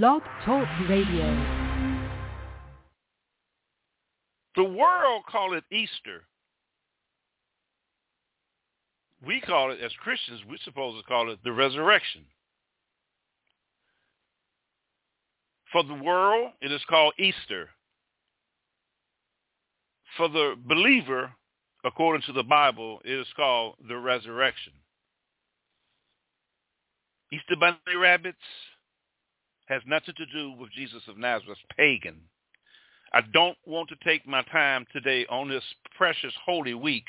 Blog Talk Radio. The world call it Easter. We call it, as Christians, we're supposed to call it the resurrection. For the world, it is called Easter. For the believer, according to the Bible, it is called the resurrection. Easter bunny rabbits has nothing to do with Jesus of Nazareth, pagan. I don't want to take my time today on this precious holy week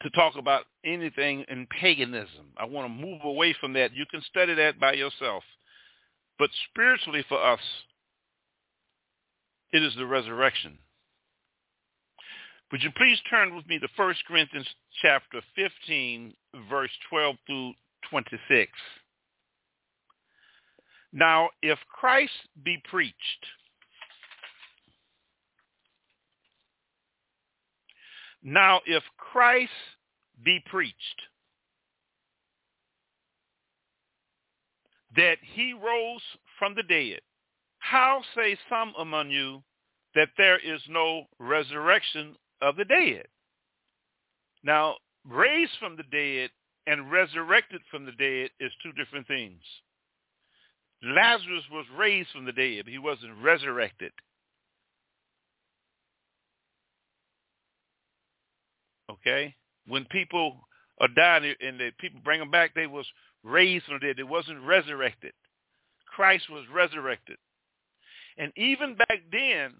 to talk about anything in paganism. I want to move away from that. You can study that by yourself. But spiritually for us, it is the resurrection. Would you please turn with me to 1 Corinthians chapter 15, verse 12 through 26. Now, if Christ be preached, now if Christ be preached, that he rose from the dead, how say some among you that there is no resurrection of the dead? Now, raised from the dead and resurrected from the dead is two different things. Lazarus was raised from the dead, but he wasn't resurrected. Okay? When people are dying and the people bring them back, they was raised from the dead. They wasn't resurrected. Christ was resurrected. And even back then,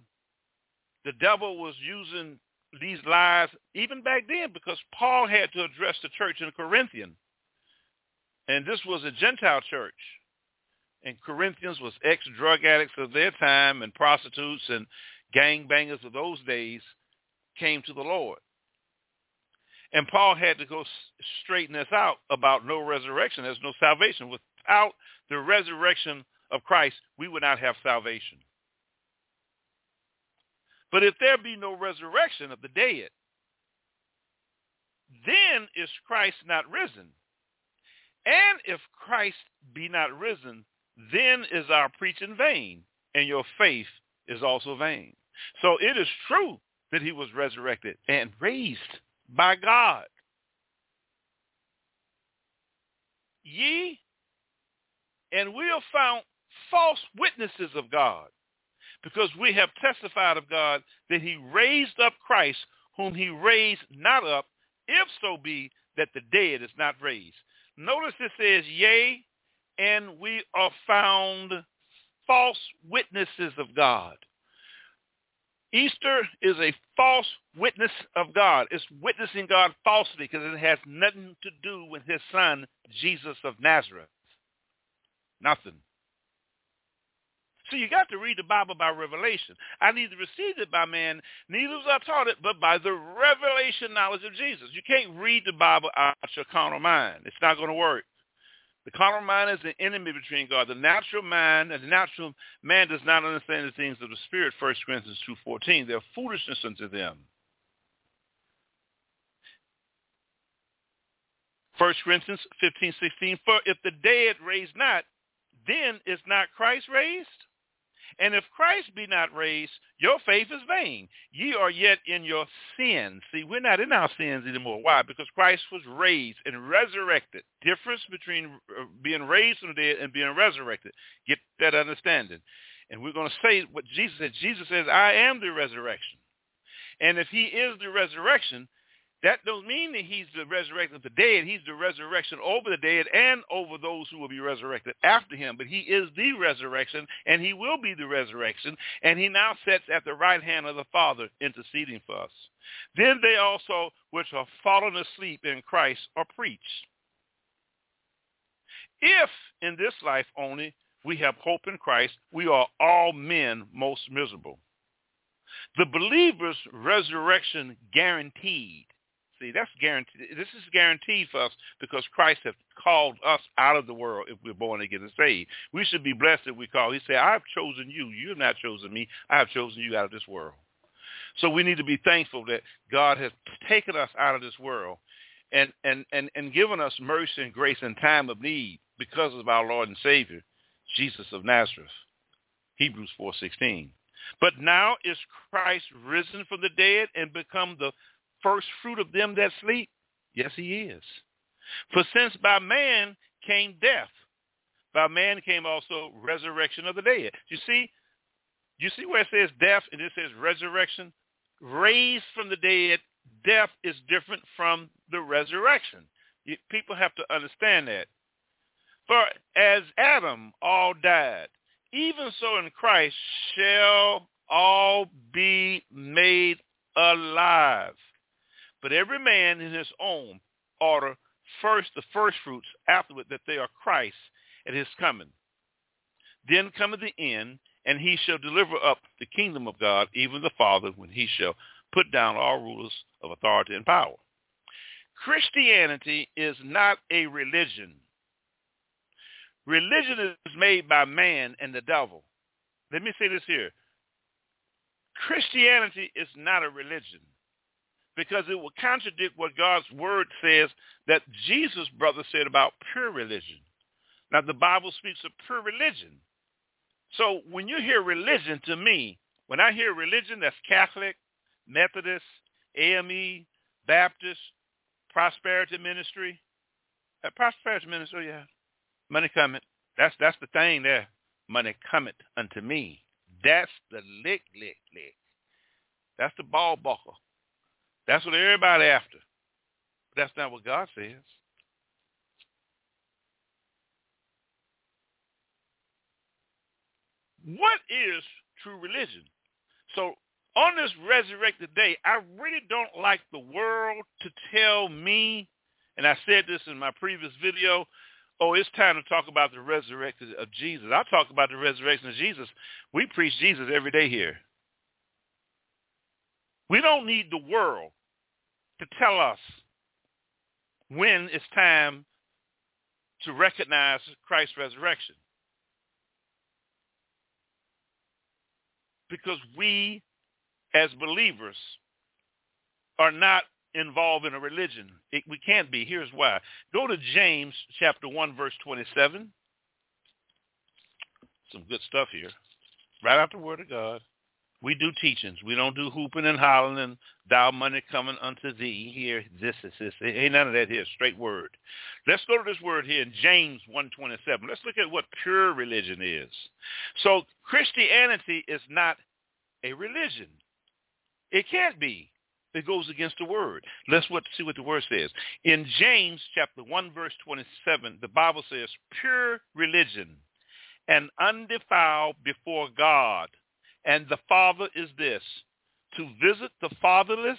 the devil was using these lies, even back then, because Paul had to address the church in Corinthian. And this was a Gentile church and Corinthians was ex-drug addicts of their time and prostitutes and gangbangers of those days came to the Lord. And Paul had to go straighten this out about no resurrection. There's no salvation. Without the resurrection of Christ, we would not have salvation. But if there be no resurrection of the dead, then is Christ not risen. And if Christ be not risen, then is our preaching vain, and your faith is also vain. So it is true that he was resurrected and raised by God. Ye and we have found false witnesses of God because we have testified of God that he raised up Christ whom he raised not up, if so be that the dead is not raised. Notice it says, yea, and we are found false witnesses of God. Easter is a false witness of God. It's witnessing God falsely because it has nothing to do with his son, Jesus of Nazareth. Nothing. So you got to read the Bible by revelation. I neither received it by man, neither was I taught it, but by the revelation knowledge of Jesus. You can't read the Bible out your carnal mind. It's not going to work. The carnal mind is the enemy between God. The natural mind, the natural man does not understand the things of the Spirit, 1 Corinthians 2.14. They're foolishness unto them. 1 Corinthians 15:16. For if the dead raise not, then is not Christ raised? And if Christ be not raised, your faith is vain. Ye are yet in your sins. See, we're not in our sins anymore. Why? Because Christ was raised and resurrected. Difference between uh, being raised from the dead and being resurrected. Get that understanding. And we're going to say what Jesus said. Jesus says, I am the resurrection. And if he is the resurrection, that don't mean that he's the resurrection of the dead. He's the resurrection over the dead and over those who will be resurrected after him. But he is the resurrection, and he will be the resurrection. And he now sits at the right hand of the Father interceding for us. Then they also, which are fallen asleep in Christ, are preached. If in this life only we have hope in Christ, we are all men most miserable. The believer's resurrection guaranteed See, that's guaranteed. This is guaranteed for us because Christ has called us out of the world if we're born again and saved. We should be blessed if we call. He said, I've chosen you. You have not chosen me. I have chosen you out of this world. So we need to be thankful that God has taken us out of this world and, and, and, and given us mercy and grace in time of need because of our Lord and Savior, Jesus of Nazareth. Hebrews 4.16. But now is Christ risen from the dead and become the first fruit of them that sleep? Yes, he is. For since by man came death, by man came also resurrection of the dead. You see, you see where it says death and it says resurrection? Raised from the dead, death is different from the resurrection. People have to understand that. For as Adam all died, even so in Christ shall all be made alive. But every man in his own order, first the first fruits, afterward that they are Christ at his coming. Then cometh the end, and he shall deliver up the kingdom of God, even the Father, when he shall put down all rulers of authority and power. Christianity is not a religion. Religion is made by man and the devil. Let me say this here. Christianity is not a religion because it will contradict what God's word says that Jesus' brother said about pure religion. Now, the Bible speaks of pure religion. So when you hear religion to me, when I hear religion, that's Catholic, Methodist, AME, Baptist, Prosperity Ministry. Uh, prosperity Ministry, yeah money cometh. That's that's the thing there. Money cometh unto me. That's the lick, lick, lick. That's the ball buckle. That's what everybody after. But that's not what God says. What is true religion? So on this resurrected day, I really don't like the world to tell me, and I said this in my previous video, oh, it's time to talk about the resurrection of Jesus. I talk about the resurrection of Jesus. We preach Jesus every day here. We don't need the world to tell us when it's time to recognize Christ's resurrection. Because we, as believers, are not involved in a religion. It, we can't be. Here's why. Go to James chapter 1, verse 27. Some good stuff here. Right out the word of God. We do teachings. We don't do hooping and hollering and thou money coming unto thee. Here, this is this. Ain't none of that here. Straight word. Let's go to this word here in James 1.27. Let's look at what pure religion is. So Christianity is not a religion. It can't be. It goes against the word. Let's what, see what the word says. In James chapter 1 verse 27, the Bible says, pure religion and undefiled before God. And the Father is this, to visit the fatherless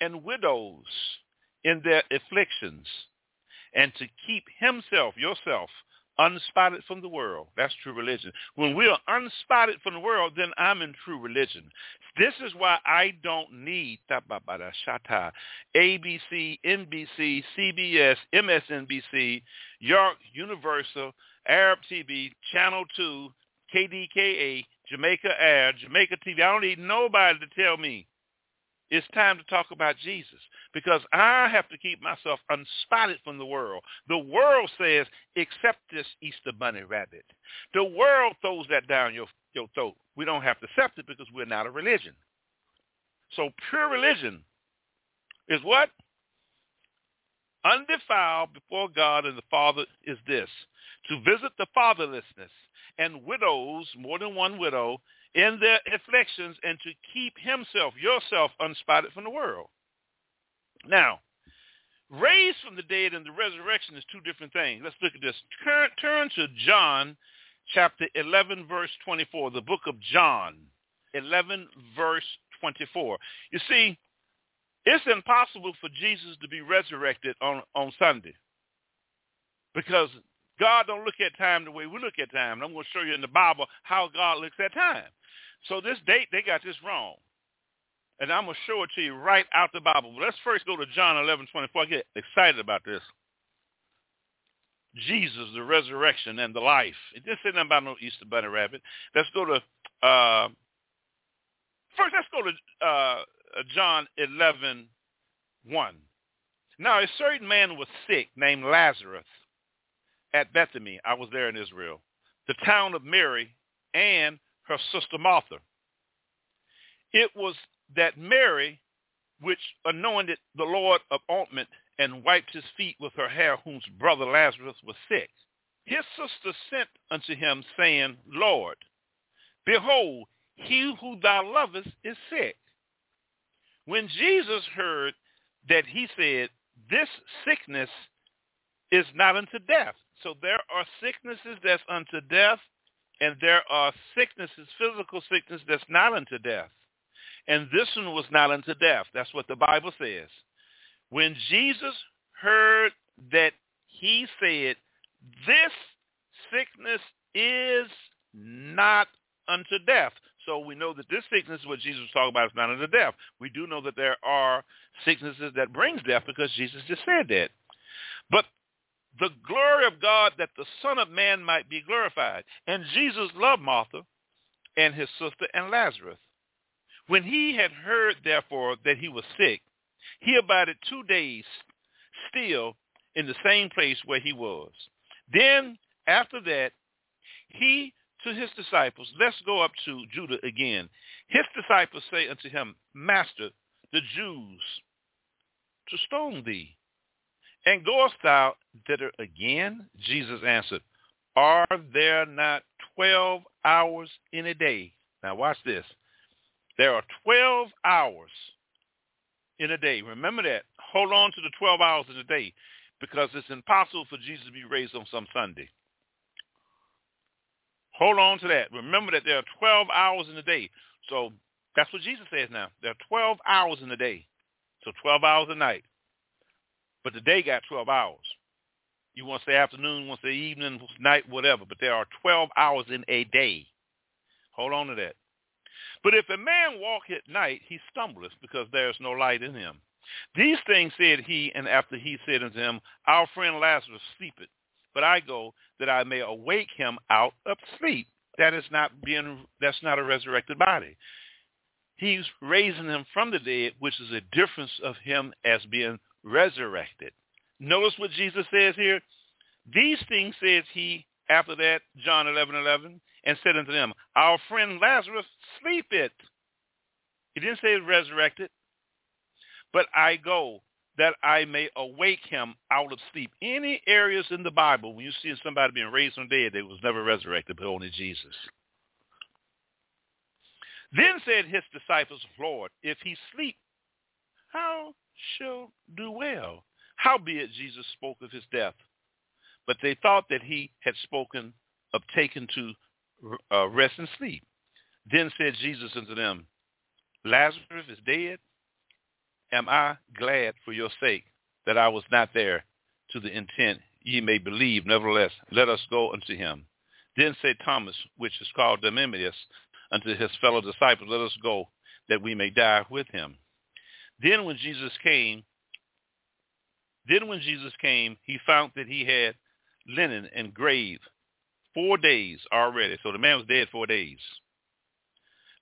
and widows in their afflictions and to keep himself, yourself, unspotted from the world. That's true religion. When we are unspotted from the world, then I'm in true religion. This is why I don't need ABC, NBC, CBS, MSNBC, York, Universal, Arab TV, Channel 2, KDKA, Jamaica Air, Jamaica TV. I don't need nobody to tell me it's time to talk about Jesus because I have to keep myself unspotted from the world. The world says, accept this Easter bunny rabbit. The world throws that down your, your throat. We don't have to accept it because we're not a religion. So pure religion is what? Undefiled before God and the Father is this, to visit the fatherlessness and widows, more than one widow, in their afflictions and to keep himself, yourself, unspotted from the world. Now, raised from the dead and the resurrection is two different things. Let's look at this. Turn, turn to John chapter 11, verse 24, the book of John, 11, verse 24. You see, it's impossible for Jesus to be resurrected on, on Sunday because God don't look at time the way we look at time. And I'm going to show you in the Bible how God looks at time. So this date, they got this wrong. And I'm going to show it to you right out the Bible. But let's first go to John 11, 24. I get excited about this. Jesus, the resurrection and the life. It didn't say nothing about no Easter bunny rabbit. Let's go to, uh, first let's go to uh, John 11, 1. Now a certain man was sick named Lazarus at Bethany. I was there in Israel. The town of Mary and her sister Martha. It was that Mary which anointed the Lord of ointment and wiped his feet with her hair, whose brother Lazarus was sick. His sister sent unto him, saying, Lord, behold, he who thou lovest is sick. When Jesus heard that he said, this sickness is not unto death. So there are sicknesses that's unto death, and there are sicknesses, physical sickness that's not unto death. And this one was not unto death. That's what the Bible says. When Jesus heard that he said, this sickness is not unto death. So we know that this sickness, what Jesus was talking about, is not unto death. We do know that there are sicknesses that brings death because Jesus just said that. But the glory of God that the Son of Man might be glorified. And Jesus loved Martha and his sister and Lazarus. When he had heard, therefore, that he was sick, he abided two days still in the same place where he was. Then, after that, he to his disciples, let's go up to Judah again. His disciples say unto him, Master, the Jews to stone thee. And goest thou thither again? Jesus answered, Are there not twelve hours in a day? Now watch this. There are 12 hours in a day. Remember that. Hold on to the 12 hours in a day because it's impossible for Jesus to be raised on some Sunday. Hold on to that. Remember that there are 12 hours in a day. So that's what Jesus says now. There are 12 hours in a day. So 12 hours a night. But the day got 12 hours. You want say afternoon, want to say evening, night, whatever. But there are 12 hours in a day. Hold on to that. But if a man walk at night, he stumbleth, because there is no light in him. These things said he, and after he said unto him, Our friend Lazarus sleepeth, but I go that I may awake him out of sleep. That is not being that's not a resurrected body. He's raising him from the dead, which is a difference of him as being resurrected. Notice what Jesus says here. These things says he after that, John 11, 11, and said unto them, Our friend Lazarus sleepeth. He didn't say resurrected, but I go that I may awake him out of sleep. Any areas in the Bible when you see somebody being raised from the dead, they was never resurrected, but only Jesus. Then said his disciples, Lord, if he sleep, how shall do well? Howbeit Jesus spoke of his death. But they thought that he had spoken of taking to uh, rest and sleep. Then said Jesus unto them, Lazarus is dead. Am I glad for your sake that I was not there to the intent ye may believe. Nevertheless, let us go unto him. Then said Thomas, which is called Didymus, unto his fellow disciples, let us go that we may die with him. Then when Jesus came, then when Jesus came, he found that he had linen and grave four days already. So the man was dead four days.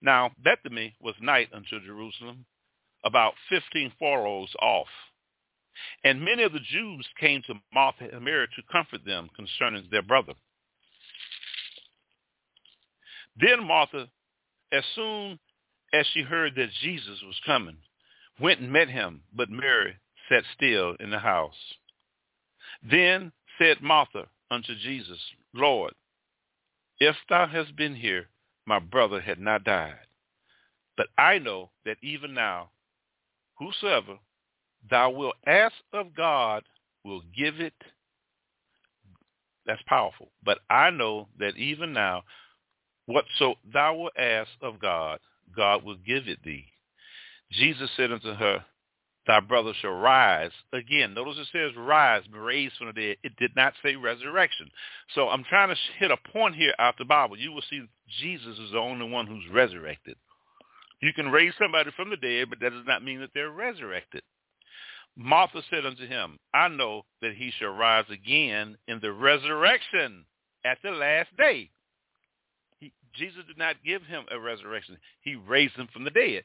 Now, Bethany was night unto Jerusalem, about 15 furlongs off. And many of the Jews came to Martha and Mary to comfort them concerning their brother. Then Martha, as soon as she heard that Jesus was coming, went and met him, but Mary sat still in the house. Then said Martha unto Jesus, Lord, if thou hadst been here, my brother had not died. But I know that even now, whosoever thou wilt ask of God will give it. That's powerful. But I know that even now, whatso thou wilt ask of God, God will give it thee. Jesus said unto her, thy brother shall rise again. Notice it says rise, raised from the dead. It did not say resurrection. So I'm trying to hit a point here out the Bible. You will see Jesus is the only one who's resurrected. You can raise somebody from the dead, but that does not mean that they're resurrected. Martha said unto him, I know that he shall rise again in the resurrection at the last day. He, Jesus did not give him a resurrection. He raised him from the dead.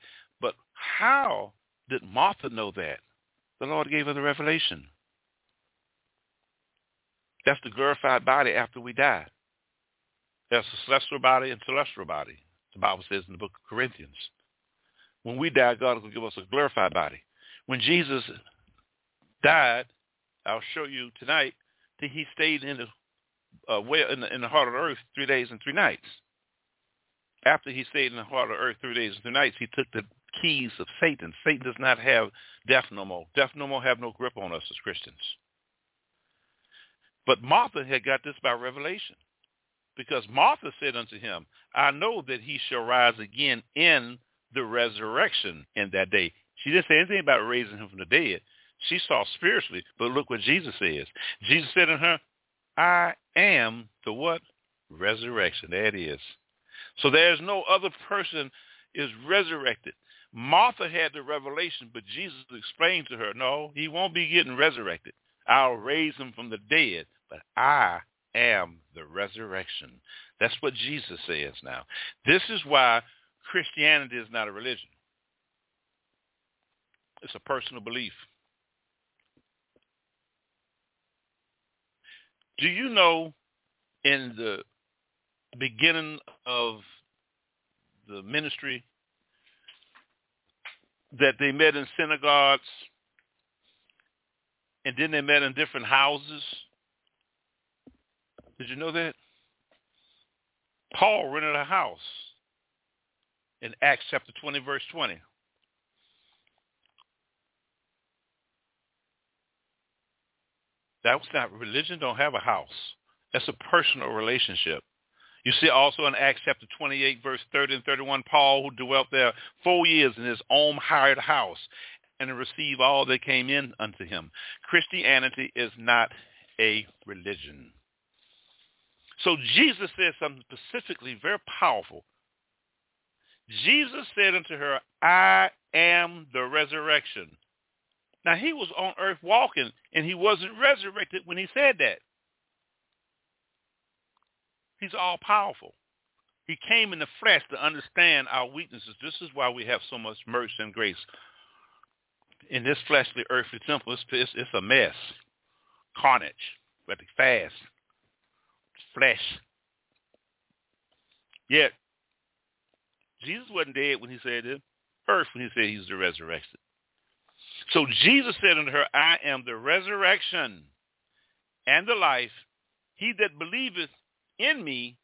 How did Martha know that? The Lord gave her the revelation. That's the glorified body after we die. There's a celestial body and celestial body. The Bible says in the book of Corinthians. When we die, God will give us a glorified body. When Jesus died, I'll show you tonight that he stayed in the uh, well in the, in the heart of the earth three days and three nights. After he stayed in the heart of the earth three days and three nights, he took the keys of Satan. Satan does not have death no more. Death no more have no grip on us as Christians. But Martha had got this by revelation. Because Martha said unto him, I know that he shall rise again in the resurrection in that day. She didn't say anything about raising him from the dead. She saw spiritually, but look what Jesus says. Jesus said to her, I am the what? Resurrection. That is. So there's no other person is resurrected. Martha had the revelation, but Jesus explained to her, no, he won't be getting resurrected. I'll raise him from the dead, but I am the resurrection. That's what Jesus says now. This is why Christianity is not a religion. It's a personal belief. Do you know in the beginning of the ministry that they met in synagogues and then they met in different houses? Did you know that? Paul rented a house in Acts chapter 20, verse 20. That was not religion. Don't have a house. That's a personal relationship. You see also in Acts chapter 28, verse 30 and 31, Paul, who dwelt there four years in his own hired house, and received all that came in unto him. Christianity is not a religion. So Jesus said something specifically very powerful. Jesus said unto her, I am the resurrection. Now he was on earth walking and he wasn't resurrected when he said that. He's all powerful. He came in the flesh to understand our weaknesses. This is why we have so much mercy and grace. In this fleshly, earthly temple, it's, it's, it's a mess. Carnage. Have to fast flesh. Yet, Jesus wasn't dead when he said it. Earth when he said he's the resurrection. So Jesus said unto her, I am the resurrection and the life. He that believeth in me,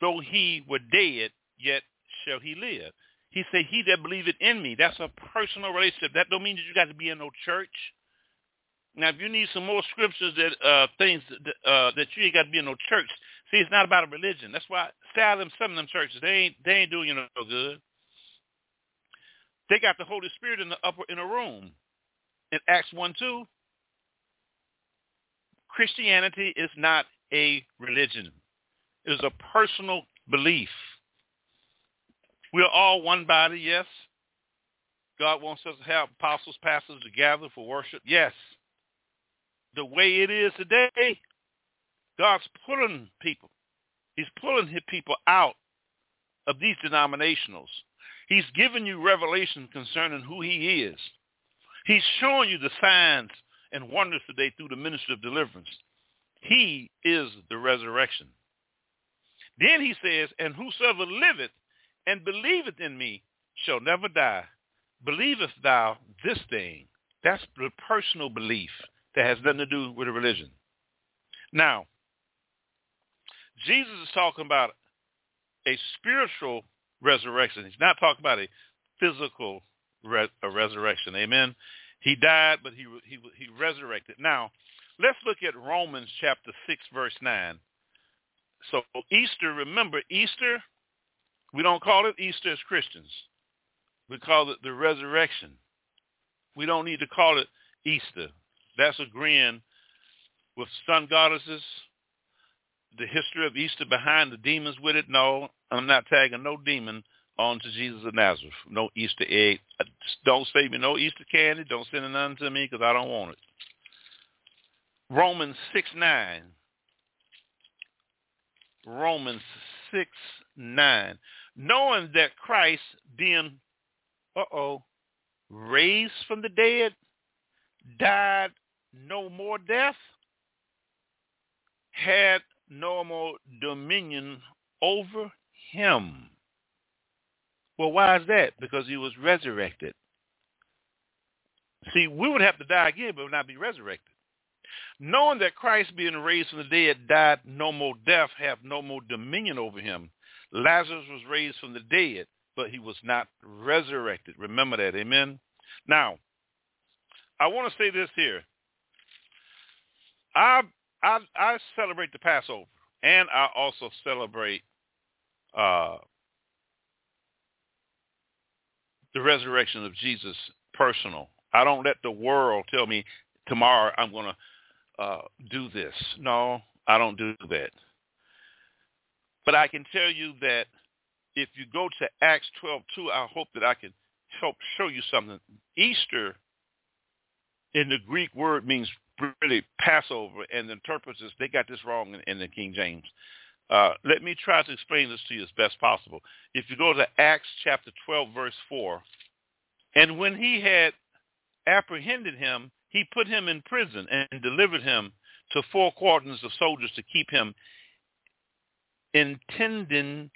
though he were dead, yet shall he live. He said, he that believeth in me. That's a personal relationship. That don't mean that you got to be in no church. Now, if you need some more scriptures that uh, things that, uh, that you ain't got to be in no church. See, it's not about a religion. That's why some of them churches they ain't they ain't doing you no good. They got the Holy Spirit in the upper in a room. In Acts one two, Christianity is not a religion. Is a personal belief. We are all one body, yes. God wants us to have apostles, pastors together for worship, yes the way it is today, God's pulling people. He's pulling his people out of these denominationals. He's giving you revelation concerning who he is. He's showing you the signs and wonders today through the ministry of deliverance. He is the resurrection. Then he says, and whosoever liveth and believeth in me shall never die. Believest thou this thing? That's the personal belief that has nothing to do with a religion. Now, Jesus is talking about a spiritual resurrection. He's not talking about a physical a resurrection. Amen. He died, but he, he, he resurrected. Now, let's look at Romans chapter 6, verse 9. So Easter, remember, Easter, we don't call it Easter as Christians. We call it the resurrection. We don't need to call it Easter. That's agreeing with sun goddesses, the history of Easter behind the demons with it. No, I'm not tagging no demon onto Jesus of Nazareth. No Easter egg. Don't save me no Easter candy. Don't send it none to me because I don't want it. Romans 6, 9. Romans 6, 9. Knowing that Christ being, uh-oh, raised from the dead, died no more death, had no more dominion over him. Well, why is that? Because he was resurrected. See, we would have to die again, but would not be resurrected. Knowing that Christ being raised from the dead died no more death, have no more dominion over him. Lazarus was raised from the dead, but he was not resurrected. Remember that. Amen. Now, I want to say this here. I I, I celebrate the Passover, and I also celebrate uh, the resurrection of Jesus personal. I don't let the world tell me tomorrow I'm going to uh, do this. No, I don't do that. But I can tell you that if you go to Acts 12:2, I hope that I can help show you something. Easter in the Greek word means really Passover, and the interpreters they got this wrong in, in the King James. Uh, let me try to explain this to you as best possible. If you go to Acts chapter 12, verse 4, and when he had apprehended him, he put him in prison and delivered him to four quarters of soldiers to keep him intending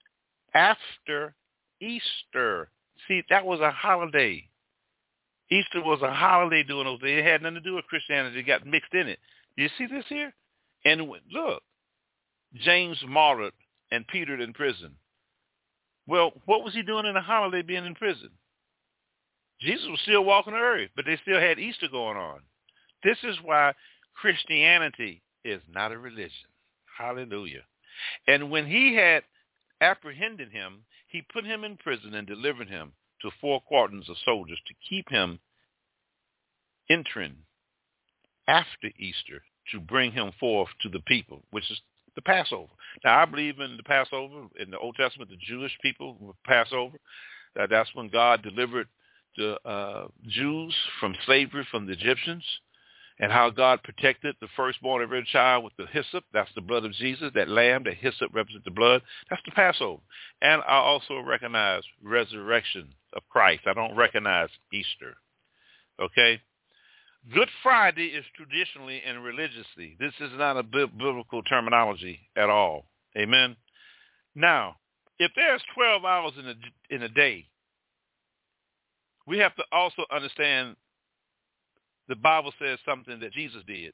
after Easter. See, that was a holiday. Easter was a holiday during those days. It had nothing to do with Christianity. It got mixed in it. You see this here? And look, James martyred and Peter in prison. Well, what was he doing in a holiday being in prison? Jesus was still walking the earth, but they still had Easter going on. This is why Christianity is not a religion. Hallelujah. And when he had apprehended him, he put him in prison and delivered him to four quarters of soldiers to keep him entering after Easter to bring him forth to the people, which is the Passover. Now, I believe in the Passover. In the Old Testament, the Jewish people Passover. Uh, that's when God delivered the uh, Jews from slavery from the Egyptians and how God protected the firstborn of every child with the hyssop. That's the blood of Jesus. That lamb, that hyssop represents the blood. That's the Passover. And I also recognize resurrection of Christ. I don't recognize Easter. Okay? Good Friday is traditionally and religiously. This is not a biblical terminology at all. Amen. Now, if there's 12 hours in a, in a day, we have to also understand the Bible says something that Jesus did.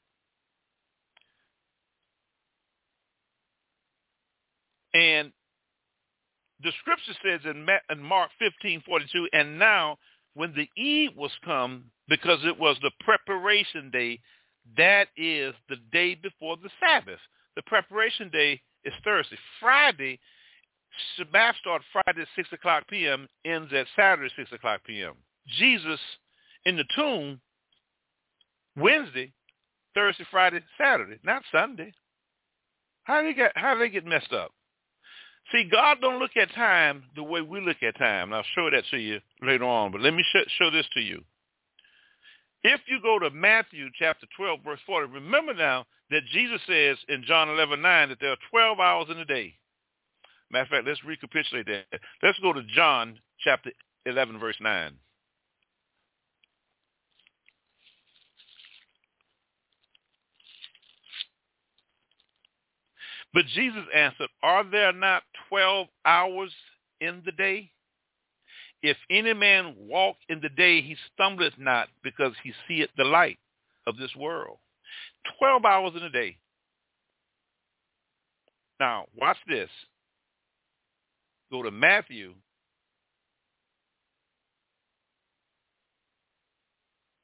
And the scripture says in, Mark 15, 42, and now when the eve was come, because it was the preparation day, that is the day before the Sabbath. The preparation day is Thursday. Friday, Shabbat starts Friday at 6 o'clock p.m., ends at Saturday 6 o'clock p.m. Jesus in the tomb Wednesday, Thursday, Friday, Saturday, not Sunday. How do they get how do they get messed up? See, God don't look at time the way we look at time. And I'll show that to you later on, but let me show, show this to you. If you go to Matthew chapter 12, verse 40, remember now that Jesus says in John 11, 9 that there are 12 hours in a day. Matter of fact, let's recapitulate that. Let's go to John chapter 11, verse 9. But Jesus answered, Are there not twelve hours in the day? If any man walk in the day, he stumbleth not, because he seeth the light of this world. Twelve hours in a day. Now, watch this. Go to Matthew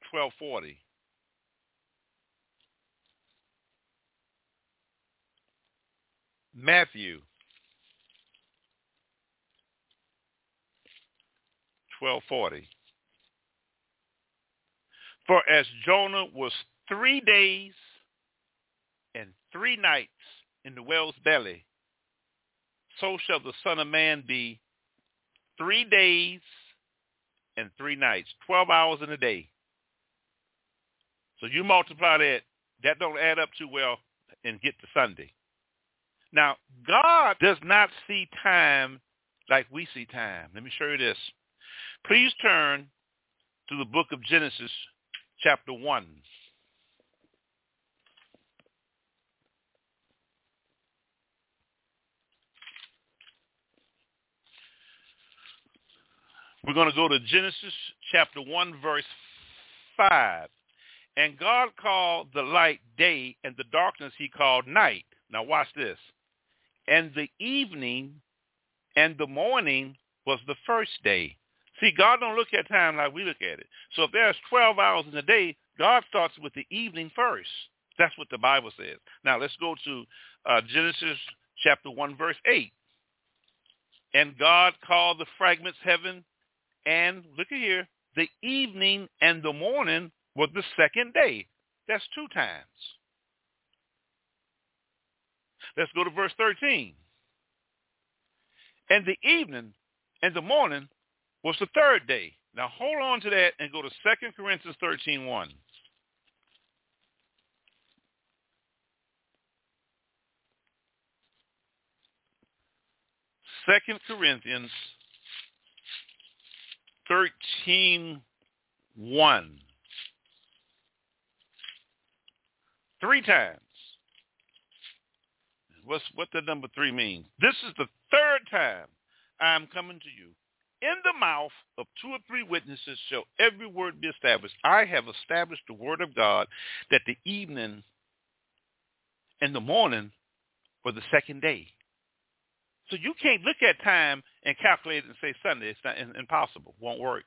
twelve forty. Matthew 1240. For as Jonah was three days and three nights in the whale's belly, so shall the Son of Man be three days and three nights, 12 hours in a day. So you multiply that, that don't add up too well and get to Sunday. Now, God does not see time like we see time. Let me show you this. Please turn to the book of Genesis, chapter 1. We're going to go to Genesis chapter 1, verse 5. And God called the light day, and the darkness he called night. Now watch this. And the evening and the morning was the first day. See, God don't look at time like we look at it. So if there's 12 hours in a day, God starts with the evening first. That's what the Bible says. Now let's go to uh, Genesis chapter 1, verse 8. And God called the fragments heaven, and look at here, the evening and the morning was the second day. That's two times. Let's go to verse 13. And the evening and the morning was the third day. Now hold on to that and go to 2 Corinthians 13, 1. Second Corinthians 13, 1. Three times. What's what the number three means? This is the third time I am coming to you. In the mouth of two or three witnesses shall every word be established. I have established the word of God that the evening and the morning were the second day. So you can't look at time and calculate it and say Sunday. It's not impossible. Won't work.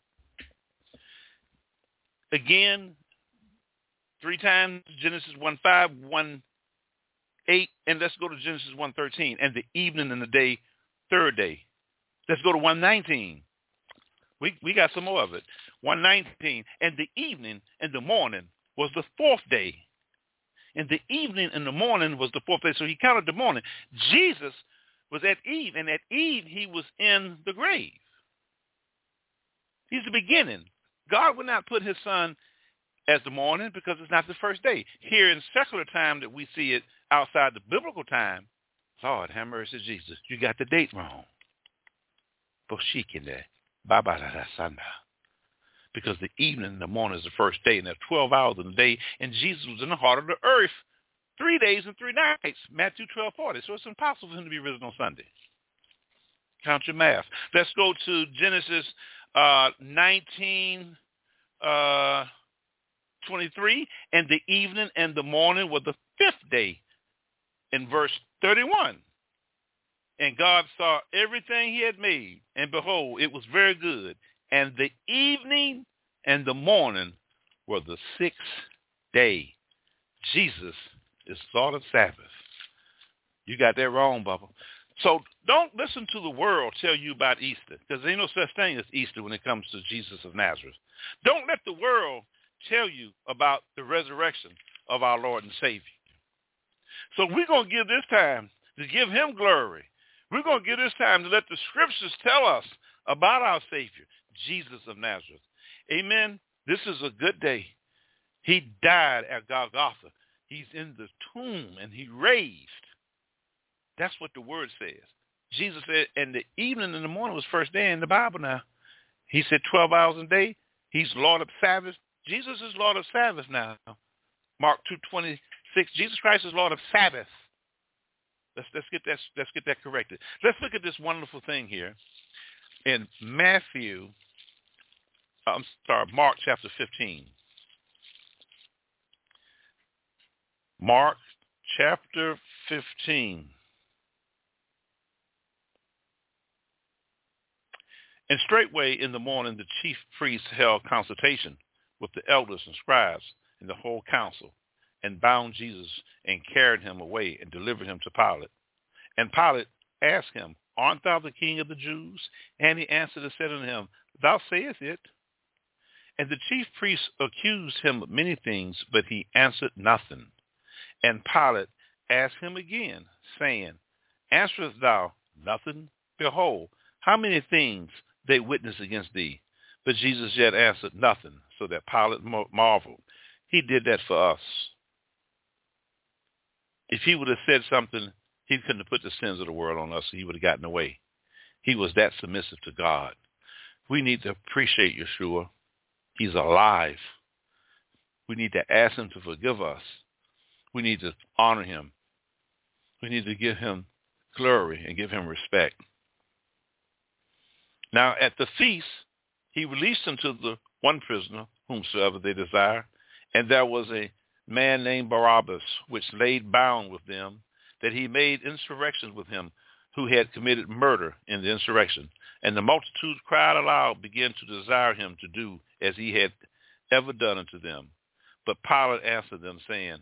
Again, three times Genesis 1 5, 1 8, and let's go to Genesis 1 13. And the evening and the day, third day. Let's go to 119. We, we got some more of it. 119. And the evening and the morning was the fourth day. And the evening and the morning was the fourth day. So he counted the morning. Jesus was at Eve, and at Eve he was in the grave. He's the beginning. God would not put his son as the morning because it's not the first day. Here in secular time that we see it outside the biblical time, Lord have mercy, Jesus, you got the date wrong. Because the evening and the morning is the first day, and there's 12 hours in the day, and Jesus was in the heart of the earth three days and three nights, Matthew 12, 40. So it's impossible for him to be risen on Sunday. Count your math. Let's go to Genesis uh, 19, uh, 23. And the evening and the morning were the fifth day in verse 31. And God saw everything he had made, and behold, it was very good. And the evening and the morning were the sixth day. Jesus is Lord of Sabbath. You got that wrong, Bubba. So don't listen to the world tell you about Easter, because there ain't no such thing as Easter when it comes to Jesus of Nazareth. Don't let the world tell you about the resurrection of our Lord and Savior. So we're going to give this time to give him glory. We're going to give this time to let the scriptures tell us about our Savior, Jesus of Nazareth. Amen. This is a good day. He died at Golgotha. He's in the tomb and he raised. That's what the word says. Jesus said, and the evening and the morning was first day in the Bible now. He said 12 hours a day. He's Lord of Sabbath. Jesus is Lord of Sabbath now. Mark 2.26, Jesus Christ is Lord of Sabbath. Let's, let's, get that, let's get that corrected. Let's look at this wonderful thing here in Matthew, I'm sorry, Mark chapter 15. Mark chapter 15. And straightway in the morning the chief priests held consultation with the elders and scribes and the whole council, and bound Jesus and carried him away and delivered him to Pilate. And Pilate asked him, Art thou the king of the Jews? And he answered and said unto him, Thou sayest it. And the chief priests accused him of many things, but he answered nothing. And Pilate asked him again, saying, Answerest thou nothing? Behold, how many things they witness against thee? But Jesus yet answered nothing, so that Pilate marveled. He did that for us. If he would have said something, he couldn't have put the sins of the world on us. He would have gotten away. He was that submissive to God. We need to appreciate Yeshua. He's alive. We need to ask him to forgive us. We need to honor him. We need to give him glory and give him respect. Now at the feast, he released them to the one prisoner, whomsoever they desire, and there was a man named Barabbas, which laid bound with them, that he made insurrections with him, who had committed murder in the insurrection. And the multitude cried aloud, began to desire him to do as he had ever done unto them. But Pilate answered them, saying,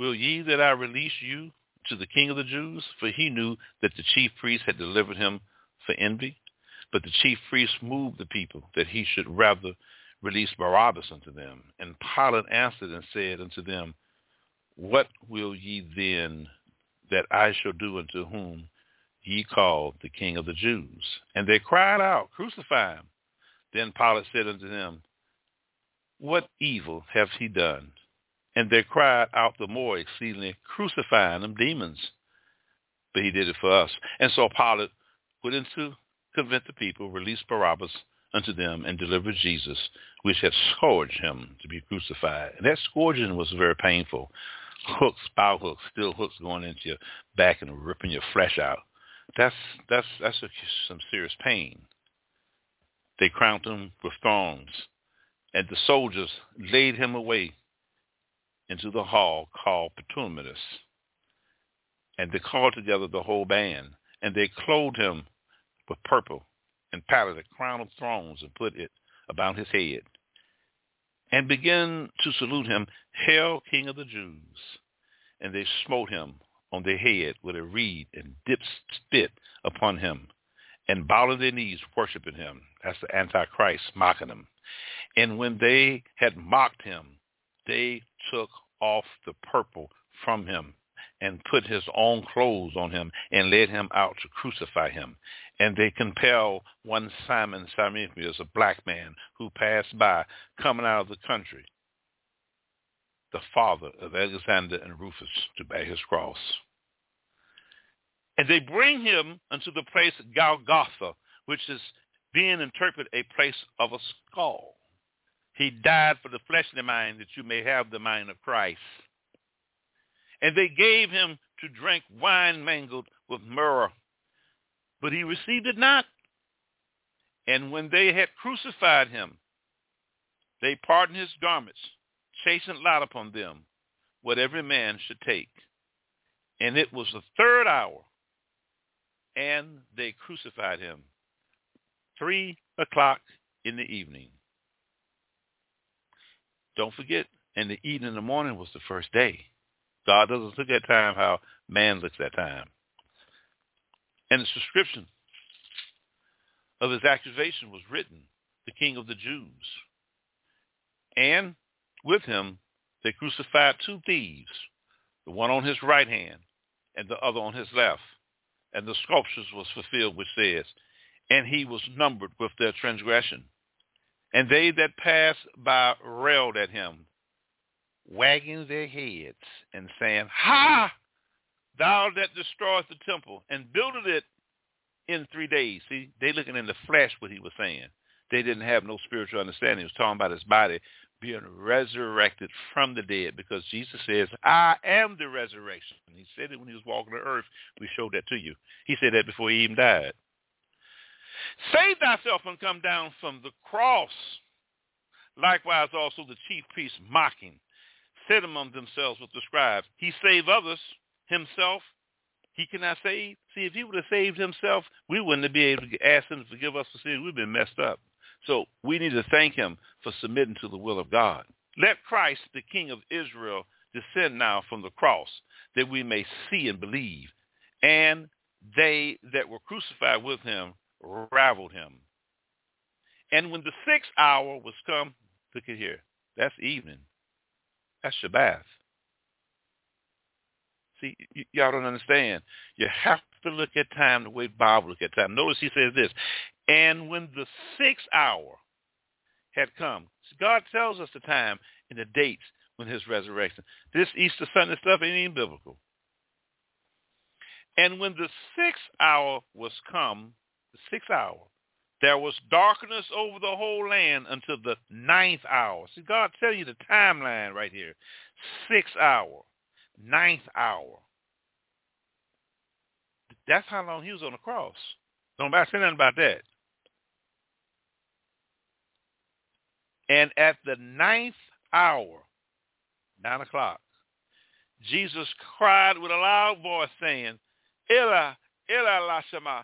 Will ye that I release you to the king of the Jews? For he knew that the chief priests had delivered him for envy. But the chief priests moved the people that he should rather release Barabbas unto them. And Pilate answered and said unto them, What will ye then that I shall do unto whom ye call the king of the Jews? And they cried out, Crucify him. Then Pilate said unto them, What evil hath he done? And they cried out the more exceedingly, crucifying them demons. But he did it for us. And so Pilate went in to convince the people, released Barabbas unto them, and delivered Jesus, which had scourged him to be crucified. And that scourging was very painful. Hooks, bow hooks, steel hooks going into your back and ripping your flesh out. That's that's that's a, some serious pain. They crowned him with thorns, and the soldiers laid him away into the hall called Ptolemais. And they called together the whole band, and they clothed him with purple and padded a crown of thorns and put it about his head, and began to salute him, Hail, King of the Jews! And they smote him on the head with a reed and dipped spit upon him, and bowed their knees, worshiping him. That's the Antichrist mocking him. And when they had mocked him, they took off the purple from him and put his own clothes on him and led him out to crucify him. And they compelled one Simon Simonius, a black man who passed by, coming out of the country, the father of Alexander and Rufus, to bear his cross. And they bring him unto the place Golgotha, which is being interpreted a place of a skull. He died for the fleshly mind that you may have the mind of Christ. And they gave him to drink wine mingled with myrrh, but he received it not. And when they had crucified him, they parted his garments, chastened lot upon them, what every man should take. And it was the third hour, and they crucified him. Three o'clock in the evening. Don't forget, and the evening in the morning was the first day. God doesn't look at time how man looks at time. And the description of his accusation was written, the king of the Jews. And with him they crucified two thieves, the one on his right hand and the other on his left. And the scriptures was fulfilled which says, and he was numbered with their transgression. And they that passed by railed at him, wagging their heads and saying, Ha! Thou that destroyest the temple and builded it in three days. See, they looking in the flesh what he was saying. They didn't have no spiritual understanding. He was talking about his body being resurrected from the dead because Jesus says, I am the resurrection. He said it when he was walking the earth. We showed that to you. He said that before he even died. Save thyself and come down from the cross. Likewise also the chief priests mocking said among themselves with the scribes, he save others, himself he cannot save. See, if he would have saved himself, we wouldn't be able to ask him to forgive us for sin. We've been messed up. So we need to thank him for submitting to the will of God. Let Christ, the King of Israel, descend now from the cross that we may see and believe. And they that were crucified with him raveled him. And when the sixth hour was come, look at here, that's evening. That's Shabbat. See, y- y'all don't understand. You have to look at time the way Bible look at time. Notice he says this, and when the sixth hour had come, God tells us the time and the dates when his resurrection. This Easter Sunday stuff ain't even biblical. And when the sixth hour was come, the sixth hour, there was darkness over the whole land until the ninth hour. See, God tell you the timeline right here. Sixth hour, ninth hour. That's how long he was on the cross. Don't say nothing about that. And at the ninth hour, nine o'clock, Jesus cried with a loud voice saying, Ela, Ela lashama,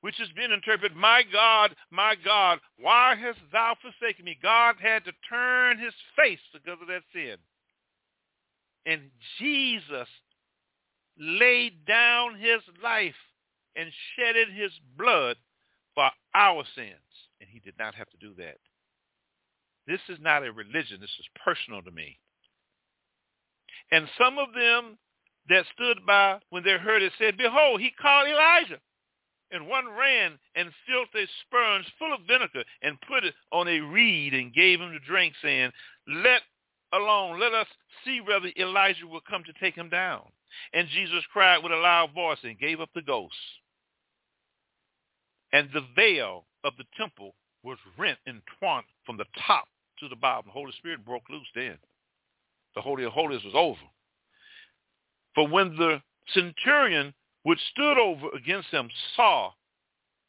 which has been interpreted, My God, my God, why hast thou forsaken me? God had to turn his face because of that sin. And Jesus laid down his life and shedded his blood for our sins. And he did not have to do that. This is not a religion. This is personal to me. And some of them that stood by when they heard it said, Behold, he called Elijah. And one ran and filled a sponge full of vinegar and put it on a reed and gave him to drink, saying, Let alone, let us see whether Elijah will come to take him down. And Jesus cried with a loud voice and gave up the ghost. And the veil of the temple was rent in twain from the top to the bottom. The Holy Spirit broke loose then. The Holy of Holies was over. For when the centurion which stood over against him saw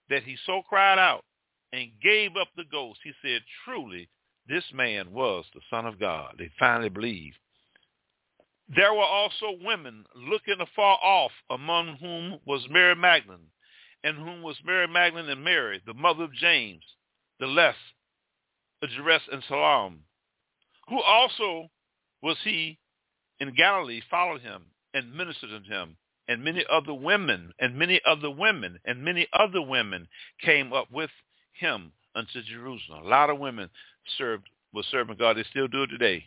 that he so cried out and gave up the ghost, he said, truly, this man was the Son of God. They finally believed. There were also women looking afar off, among whom was Mary Magdalene, and whom was Mary Magdalene and Mary, the mother of James, the less, Joses and Salome, who also was he in Galilee, followed him and ministered unto him. And many other women, and many other women, and many other women came up with him unto Jerusalem. A lot of women served were serving God. They still do it today.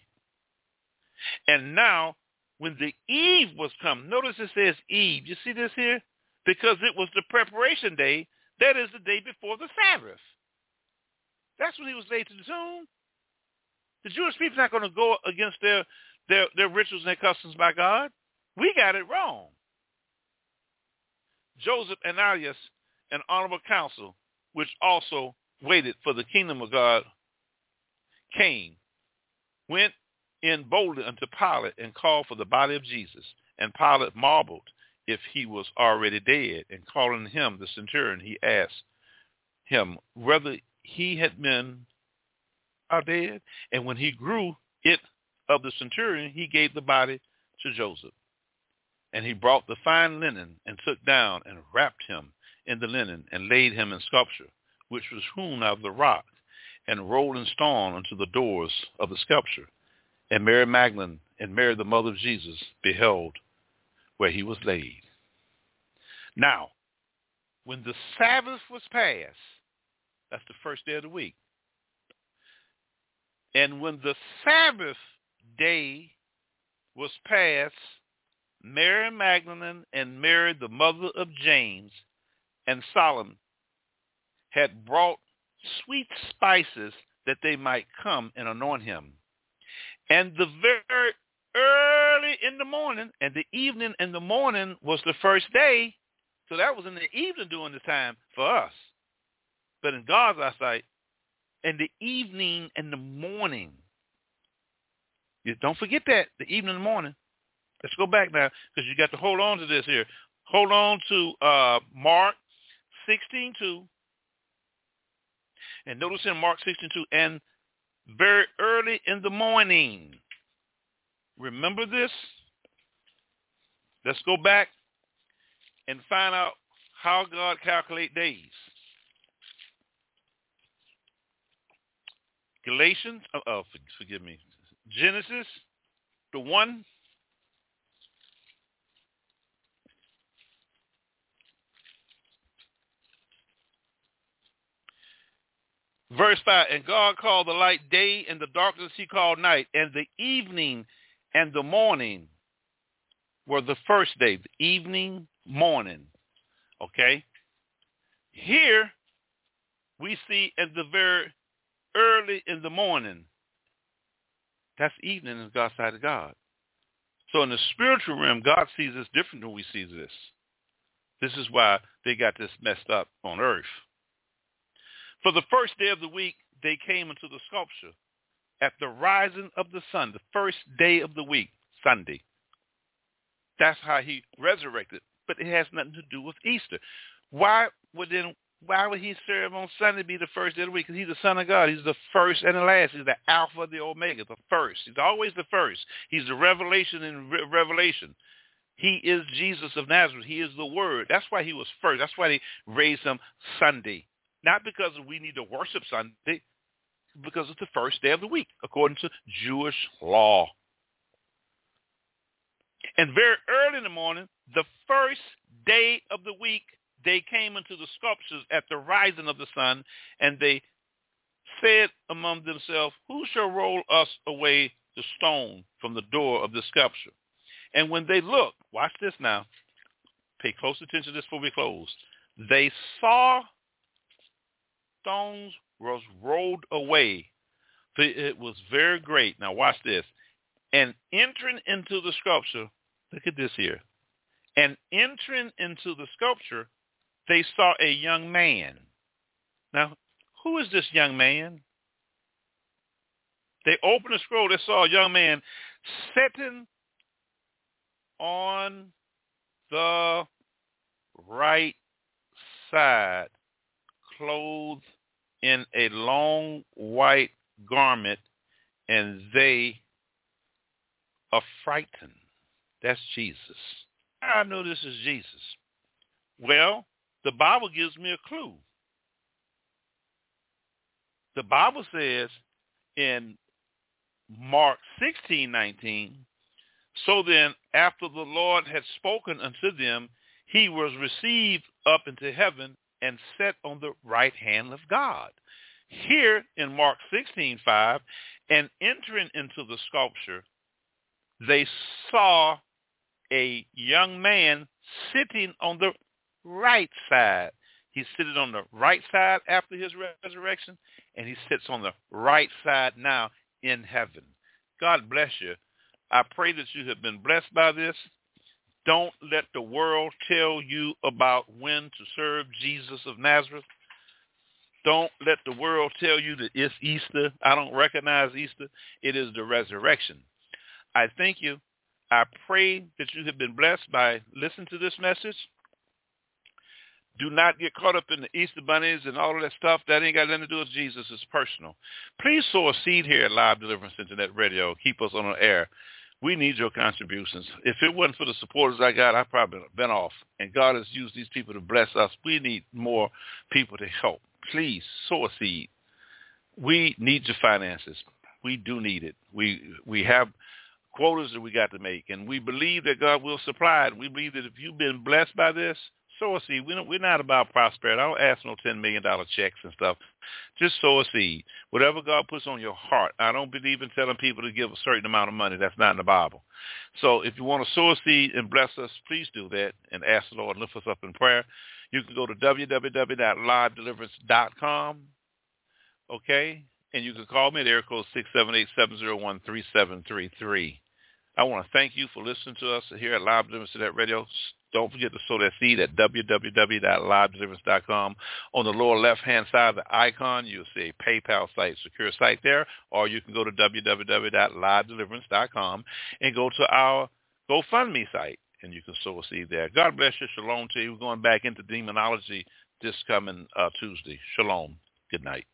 And now, when the eve was come, notice it says eve. You see this here? Because it was the preparation day. That is the day before the Sabbath. That's when he was laid to the tomb. The Jewish people are not going to go against their, their, their rituals and their customs by God. We got it wrong. Joseph and Ananias, an honorable council, which also waited for the kingdom of God, came, went in boldly unto Pilate and called for the body of Jesus. And Pilate marveled if he was already dead. And calling him the centurion, he asked him whether he had been are dead. And when he grew it of the centurion, he gave the body to Joseph. And he brought the fine linen and took down and wrapped him in the linen and laid him in sculpture, which was hewn out of the rock, and rolled in stone unto the doors of the sculpture. And Mary Magdalene and Mary the mother of Jesus beheld where he was laid. Now, when the Sabbath was passed, that's the first day of the week, and when the Sabbath day was passed, Mary Magdalene and Mary, the mother of James, and Solomon had brought sweet spices that they might come and anoint him. And the very early in the morning and the evening and the morning was the first day. So that was in the evening during the time for us. But in God's eyesight, in the evening and the morning. You don't forget that, the evening and the morning. Let's go back now because you got to hold on to this here. Hold on to uh, Mark 16.2. And notice in Mark 16.2, and very early in the morning. Remember this? Let's go back and find out how God calculate days. Galatians, oh, oh forgive me, Genesis, the one. Verse 5, and God called the light day, and the darkness he called night, and the evening and the morning were the first day, the evening, morning. Okay? Here, we see at the very early in the morning. That's evening in God's side of God. So in the spiritual realm, God sees this different than we see this. This is why they got this messed up on earth. For the first day of the week, they came into the sculpture at the rising of the sun, the first day of the week, Sunday. That's how he resurrected. But it has nothing to do with Easter. Why would then Why would he serve on Sunday be the first day of the week? Because he's the Son of God. He's the first and the last. He's the Alpha, the Omega, the first. He's always the first. He's the revelation in Re- Revelation. He is Jesus of Nazareth. He is the Word. That's why he was first. That's why they raised him Sunday. Not because we need to worship Sunday, because it's the first day of the week, according to Jewish law. And very early in the morning, the first day of the week, they came into the sculptures at the rising of the sun, and they said among themselves, Who shall roll us away the stone from the door of the sculpture? And when they looked, watch this now, pay close attention to this before we close. They saw stones was rolled away. for It was very great. Now watch this. And entering into the sculpture, look at this here. And entering into the sculpture, they saw a young man. Now, who is this young man? They opened the scroll. They saw a young man sitting on the right side, clothed in a long white garment, and they are frightened. That's Jesus. I know this is Jesus. Well, the Bible gives me a clue. The Bible says in Mark 16, 19, so then after the Lord had spoken unto them, he was received up into heaven and set on the right hand of God. Here in Mark 16:5, and entering into the sculpture, they saw a young man sitting on the right side. He's sitting on the right side after his resurrection, and he sits on the right side now in heaven. God bless you. I pray that you have been blessed by this. Don't let the world tell you about when to serve Jesus of Nazareth. Don't let the world tell you that it's Easter. I don't recognize Easter. It is the resurrection. I thank you. I pray that you have been blessed by listening to this message. Do not get caught up in the Easter bunnies and all of that stuff. That ain't got nothing to do with Jesus. It's personal. Please sow a seed here at Live Deliverance Internet Radio. Keep us on the air. We need your contributions. If it wasn't for the supporters I got, I'd probably been off. And God has used these people to bless us. We need more people to help. Please sow a seed. We need your finances. We do need it. We we have quotas that we got to make, and we believe that God will supply it. We believe that if you've been blessed by this, sow a seed. We don't, we're not about prosperity. I don't ask no $10 million checks and stuff. Just sow a seed. Whatever God puts on your heart. I don't believe in telling people to give a certain amount of money. That's not in the Bible. So if you want to sow a seed and bless us, please do that and ask the Lord to lift us up in prayer. You can go to www.livedeliverance.com, okay? And you can call me at air code 678-701-3733. I want to thank you for listening to us here at Live Deliverance Radio. Don't forget to sow that seed at www.livedeliverance.com. On the lower left-hand side of the icon, you'll see a PayPal site, secure site there, or you can go to www.livedeliverance.com and go to our GoFundMe site, and you can sow a seed there. God bless you. Shalom to you. We're going back into demonology this coming uh, Tuesday. Shalom. Good night.